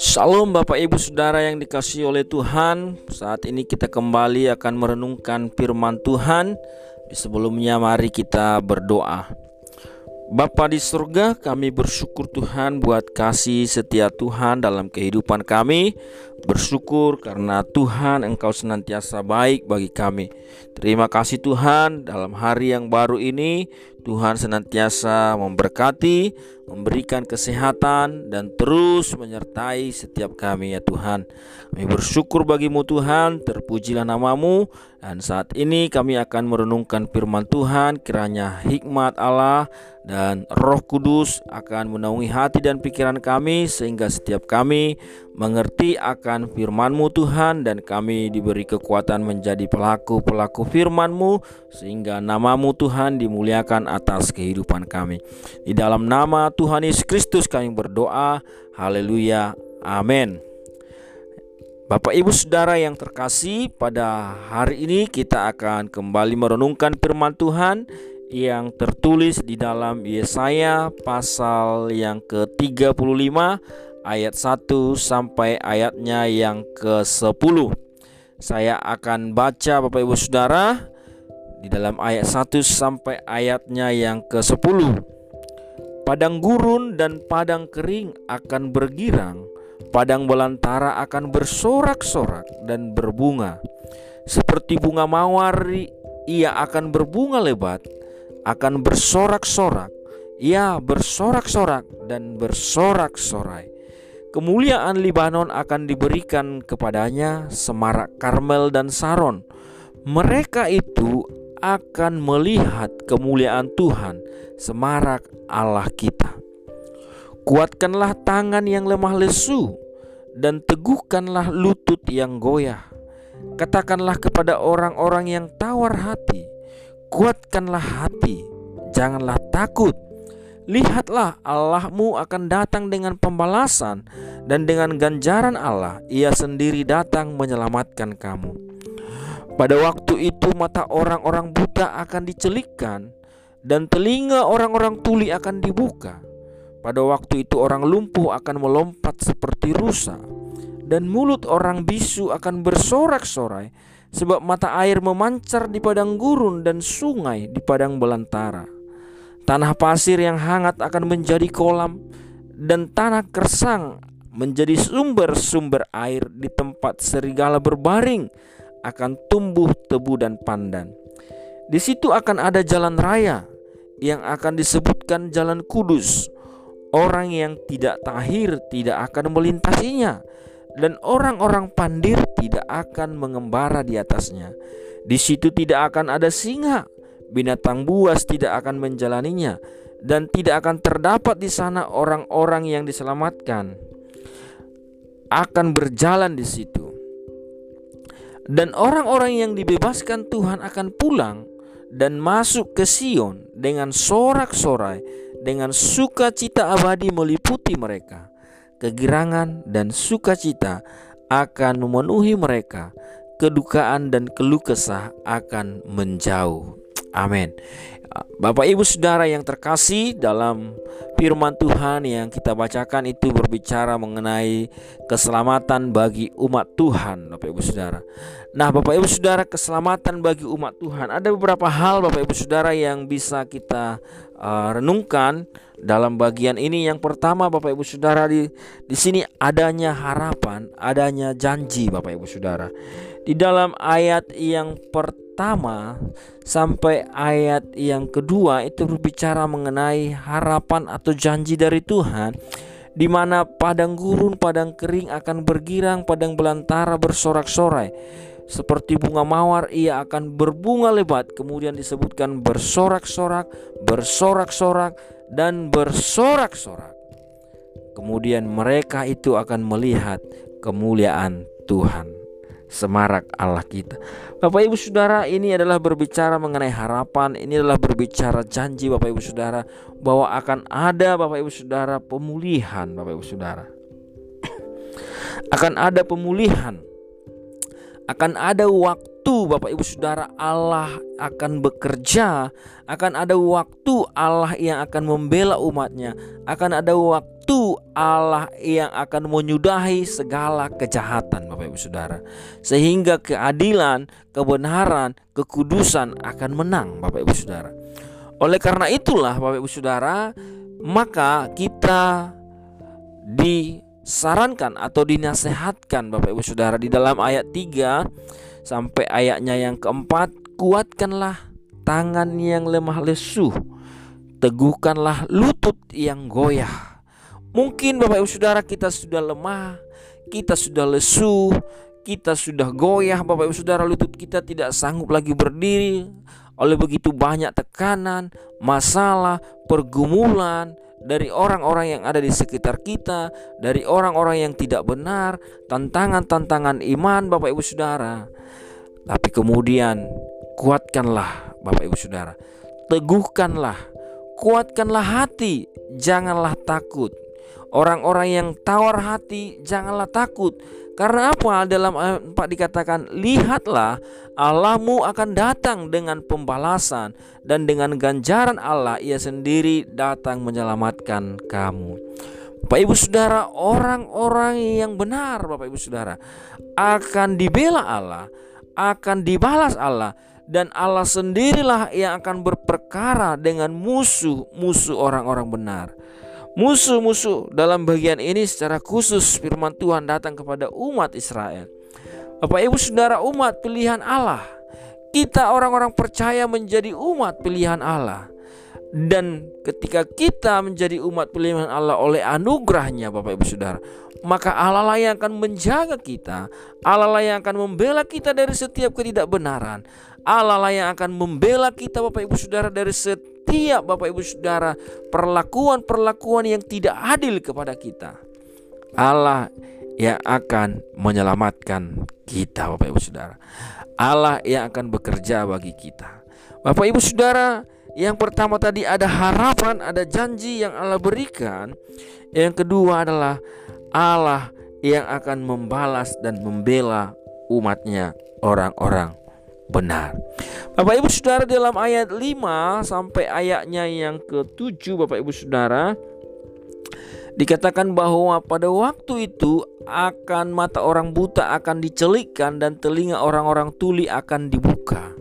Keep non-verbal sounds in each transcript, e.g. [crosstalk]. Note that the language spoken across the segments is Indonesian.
Salam Bapak Ibu Saudara yang dikasih oleh Tuhan. Saat ini kita kembali akan merenungkan firman Tuhan. Sebelumnya mari kita berdoa. Bapa di surga kami bersyukur Tuhan buat kasih setia Tuhan dalam kehidupan kami. Bersyukur karena Tuhan engkau senantiasa baik bagi kami. Terima kasih Tuhan dalam hari yang baru ini Tuhan senantiasa memberkati, memberikan kesehatan dan terus menyertai setiap kami ya Tuhan. Kami bersyukur bagimu Tuhan, terpujilah namamu dan saat ini kami akan merenungkan firman Tuhan kiranya hikmat Allah dan roh kudus akan menaungi hati dan pikiran kami sehingga setiap kami mengerti akan firman-Mu Tuhan dan kami diberi kekuatan menjadi pelaku-pelaku firman-Mu sehingga namamu Tuhan dimuliakan atas kehidupan kami. Di dalam nama Tuhan Yesus Kristus kami berdoa. Haleluya. Amin. Bapak Ibu Saudara yang terkasih, pada hari ini kita akan kembali merenungkan firman Tuhan yang tertulis di dalam Yesaya pasal yang ke-35 ayat 1 sampai ayatnya yang ke-10. Saya akan baca Bapak Ibu Saudara di dalam ayat 1 sampai ayatnya yang ke-10. Padang gurun dan padang kering akan bergirang, padang belantara akan bersorak-sorak dan berbunga. Seperti bunga mawar ia akan berbunga lebat, akan bersorak-sorak, ia bersorak-sorak dan bersorak-sorai Kemuliaan Libanon akan diberikan kepadanya semarak Karmel dan Saron. Mereka itu akan melihat kemuliaan Tuhan, semarak Allah kita. Kuatkanlah tangan yang lemah lesu dan teguhkanlah lutut yang goyah. Katakanlah kepada orang-orang yang tawar hati, kuatkanlah hati, janganlah takut Lihatlah Allahmu akan datang dengan pembalasan dan dengan ganjaran Allah ia sendiri datang menyelamatkan kamu. Pada waktu itu mata orang-orang buta akan dicelikkan dan telinga orang-orang tuli akan dibuka. Pada waktu itu orang lumpuh akan melompat seperti rusa dan mulut orang bisu akan bersorak-sorai sebab mata air memancar di padang gurun dan sungai di padang belantara. Tanah pasir yang hangat akan menjadi kolam dan tanah kersang menjadi sumber-sumber air di tempat serigala berbaring akan tumbuh tebu dan pandan. Di situ akan ada jalan raya yang akan disebutkan jalan kudus. Orang yang tidak tahir tidak akan melintasinya dan orang-orang pandir tidak akan mengembara di atasnya. Di situ tidak akan ada singa binatang buas tidak akan menjalaninya dan tidak akan terdapat di sana orang-orang yang diselamatkan akan berjalan di situ. Dan orang-orang yang dibebaskan Tuhan akan pulang dan masuk ke Sion dengan sorak-sorai, dengan sukacita abadi meliputi mereka. Kegirangan dan sukacita akan memenuhi mereka. Kedukaan dan keluh kesah akan menjauh. Amin. Bapak Ibu Saudara yang terkasih dalam firman Tuhan yang kita bacakan itu berbicara mengenai keselamatan bagi umat Tuhan, Bapak Ibu Saudara. Nah, Bapak Ibu Saudara, keselamatan bagi umat Tuhan ada beberapa hal Bapak Ibu Saudara yang bisa kita uh, renungkan dalam bagian ini. Yang pertama, Bapak Ibu Saudara di di sini adanya harapan, adanya janji Bapak Ibu Saudara. Di dalam ayat yang pertama sampai ayat yang kedua itu berbicara mengenai harapan atau janji dari Tuhan di mana padang gurun, padang kering akan bergirang, padang belantara bersorak-sorai. Seperti bunga mawar ia akan berbunga lebat Kemudian disebutkan bersorak-sorak, bersorak-sorak dan bersorak-sorak Kemudian mereka itu akan melihat kemuliaan Tuhan semarak Allah kita. Bapak Ibu Saudara, ini adalah berbicara mengenai harapan, ini adalah berbicara janji Bapak Ibu Saudara bahwa akan ada Bapak Ibu Saudara pemulihan Bapak Ibu Saudara. [coughs] akan ada pemulihan. Akan ada waktu Bapak Ibu Saudara Allah akan bekerja, akan ada waktu Allah yang akan membela umatnya, akan ada waktu Allah yang akan menyudahi segala kejahatan Bapak Ibu Saudara. Sehingga keadilan, kebenaran, kekudusan akan menang Bapak Ibu Saudara. Oleh karena itulah Bapak Ibu Saudara, maka kita disarankan atau dinasehatkan Bapak Ibu Saudara. Di dalam ayat 3 Sampai ayatnya yang keempat, kuatkanlah tangan yang lemah lesu, teguhkanlah lutut yang goyah. Mungkin Bapak Ibu Saudara kita sudah lemah, kita sudah lesu, kita sudah goyah Bapak Ibu Saudara. Lutut kita tidak sanggup lagi berdiri. Oleh begitu banyak tekanan, masalah, pergumulan, dari orang-orang yang ada di sekitar kita, dari orang-orang yang tidak benar, tantangan-tantangan iman Bapak Ibu Saudara. Tapi kemudian kuatkanlah Bapak Ibu Saudara. Teguhkanlah, kuatkanlah hati, janganlah takut. Orang-orang yang tawar hati, janganlah takut. Karena apa? Dalam ayat 4 dikatakan, "Lihatlah, Allahmu akan datang dengan pembalasan dan dengan ganjaran Allah ia sendiri datang menyelamatkan kamu." Bapak Ibu Saudara, orang-orang yang benar Bapak Ibu Saudara akan dibela Allah akan dibalas Allah dan Allah sendirilah yang akan berperkara dengan musuh-musuh orang-orang benar. Musuh-musuh dalam bagian ini secara khusus firman Tuhan datang kepada umat Israel. Bapak Ibu Saudara umat pilihan Allah. Kita orang-orang percaya menjadi umat pilihan Allah. Dan ketika kita menjadi umat pilihan Allah oleh anugerahnya Bapak Ibu Saudara Maka Allah lah yang akan menjaga kita Allah lah yang akan membela kita dari setiap ketidakbenaran Allah lah yang akan membela kita Bapak Ibu Saudara dari setiap Bapak Ibu Saudara Perlakuan-perlakuan yang tidak adil kepada kita. Allah yang akan menyelamatkan kita Bapak Ibu Saudara. Allah yang akan bekerja bagi kita. Bapak Ibu Saudara yang pertama tadi ada harapan, ada janji yang Allah berikan. Yang kedua adalah Allah yang akan membalas dan membela umatnya orang-orang benar. Bapak Ibu Saudara dalam ayat 5 sampai ayatnya yang ke-7 Bapak Ibu Saudara dikatakan bahwa pada waktu itu akan mata orang buta akan dicelikkan dan telinga orang-orang tuli akan dibuka.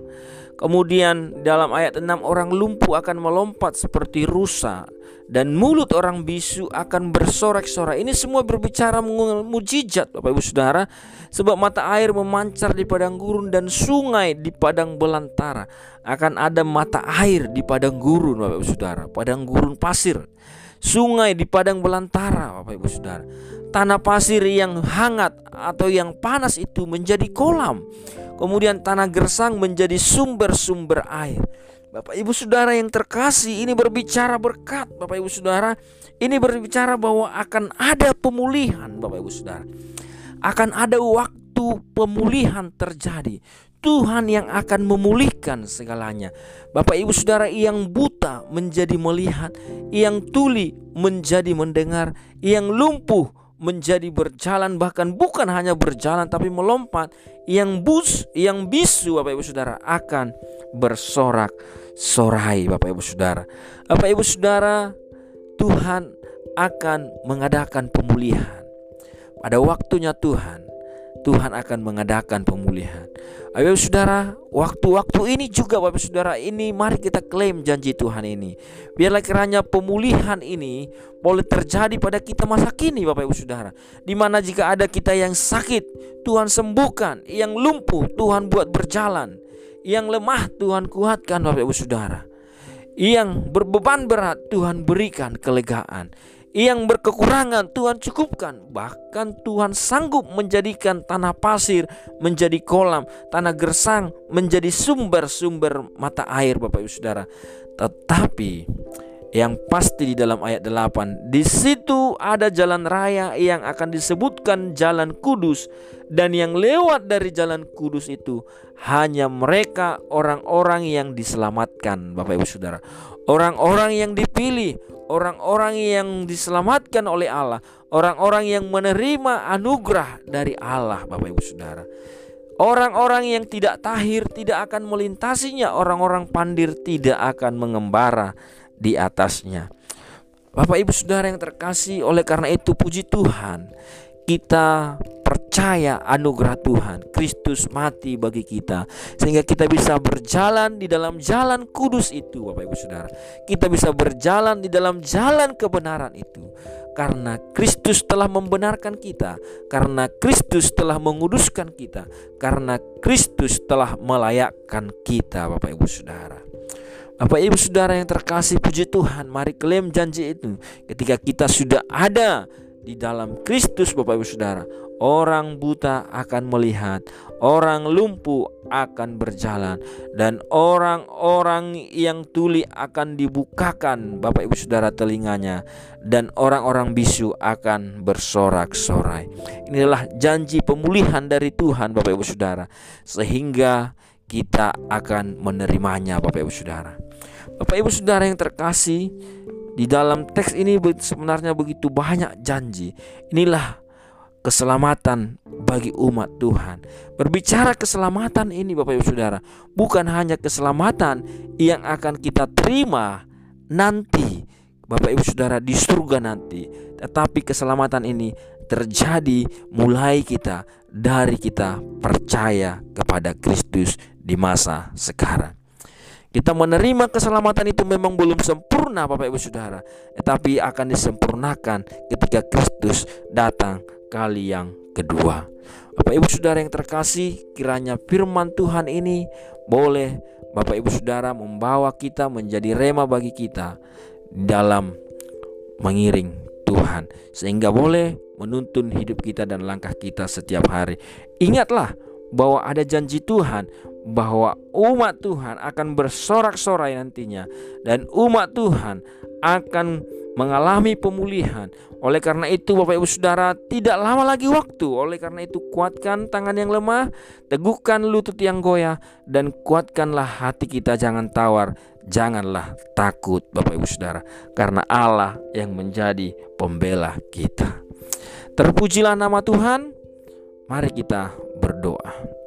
Kemudian dalam ayat 6 orang lumpuh akan melompat seperti rusa dan mulut orang bisu akan bersorak-sorai. Ini semua berbicara mujizat Bapak Ibu Saudara sebab mata air memancar di padang gurun dan sungai di padang belantara. Akan ada mata air di padang gurun Bapak Ibu Saudara, padang gurun pasir. Sungai di padang belantara Bapak Ibu Saudara. Tanah pasir yang hangat atau yang panas itu menjadi kolam Kemudian tanah gersang menjadi sumber-sumber air. Bapak Ibu Saudara yang terkasih ini berbicara berkat. Bapak Ibu Saudara ini berbicara bahwa akan ada pemulihan Bapak Ibu Saudara. Akan ada waktu pemulihan terjadi. Tuhan yang akan memulihkan segalanya. Bapak Ibu Saudara yang buta menjadi melihat yang tuli menjadi mendengar yang lumpuh menjadi berjalan bahkan bukan hanya berjalan tapi melompat yang bus yang bisu Bapak Ibu Saudara akan bersorak sorai Bapak Ibu Saudara. Bapak Ibu Saudara Tuhan akan mengadakan pemulihan. Pada waktunya Tuhan Tuhan akan mengadakan pemulihan. Ayo saudara, waktu-waktu ini juga Bapak saudara ini mari kita klaim janji Tuhan ini. Biarlah kiranya pemulihan ini boleh terjadi pada kita masa kini Bapak Ibu saudara. Di mana jika ada kita yang sakit, Tuhan sembuhkan, yang lumpuh Tuhan buat berjalan, yang lemah Tuhan kuatkan Bapak Ibu saudara. Yang berbeban berat Tuhan berikan kelegaan yang berkekurangan Tuhan cukupkan. Bahkan Tuhan sanggup menjadikan tanah pasir menjadi kolam tanah gersang menjadi sumber-sumber mata air Bapak Ibu Saudara. Tetapi yang pasti di dalam ayat 8 di situ ada jalan raya yang akan disebutkan jalan kudus dan yang lewat dari jalan kudus itu hanya mereka orang-orang yang diselamatkan Bapak Ibu Saudara orang-orang yang dipilih orang-orang yang diselamatkan oleh Allah, orang-orang yang menerima anugerah dari Allah, Bapak Ibu Saudara. Orang-orang yang tidak tahir tidak akan melintasinya, orang-orang pandir tidak akan mengembara di atasnya. Bapak Ibu Saudara yang terkasih, oleh karena itu puji Tuhan, kita percaya anugerah Tuhan. Kristus mati bagi kita sehingga kita bisa berjalan di dalam jalan kudus itu, Bapak Ibu Saudara. Kita bisa berjalan di dalam jalan kebenaran itu karena Kristus telah membenarkan kita, karena Kristus telah menguduskan kita, karena Kristus telah melayakkan kita, Bapak Ibu Saudara. Bapak Ibu Saudara yang terkasih puji Tuhan, mari klaim janji itu. Ketika kita sudah ada di dalam Kristus Bapak Ibu Saudara, orang buta akan melihat, orang lumpuh akan berjalan dan orang-orang yang tuli akan dibukakan Bapak Ibu Saudara telinganya dan orang-orang bisu akan bersorak-sorai. Inilah janji pemulihan dari Tuhan Bapak Ibu Saudara sehingga kita akan menerimanya Bapak Ibu Saudara. Bapak Ibu Saudara yang terkasih, di dalam teks ini sebenarnya begitu banyak janji. Inilah keselamatan bagi umat Tuhan. Berbicara keselamatan ini Bapak Ibu Saudara, bukan hanya keselamatan yang akan kita terima nanti Bapak Ibu Saudara di surga nanti, tetapi keselamatan ini terjadi mulai kita dari kita percaya kepada Kristus di masa sekarang. Kita menerima keselamatan itu memang belum sempurna Bapak Ibu Saudara. Tetapi akan disempurnakan ketika Kristus datang kali yang kedua. Bapak Ibu Saudara yang terkasih Kiranya firman Tuhan ini boleh Bapak Ibu Saudara membawa kita menjadi rema bagi kita Dalam mengiring Tuhan. Sehingga boleh menuntun hidup kita dan langkah kita setiap hari. Ingatlah bahwa ada janji Tuhan bahwa umat Tuhan akan bersorak-sorai nantinya dan umat Tuhan akan mengalami pemulihan. Oleh karena itu Bapak Ibu Saudara tidak lama lagi waktu. Oleh karena itu kuatkan tangan yang lemah, teguhkan lutut yang goyah dan kuatkanlah hati kita jangan tawar, janganlah takut Bapak Ibu Saudara karena Allah yang menjadi pembela kita. Terpujilah nama Tuhan. Mari kita berdoa.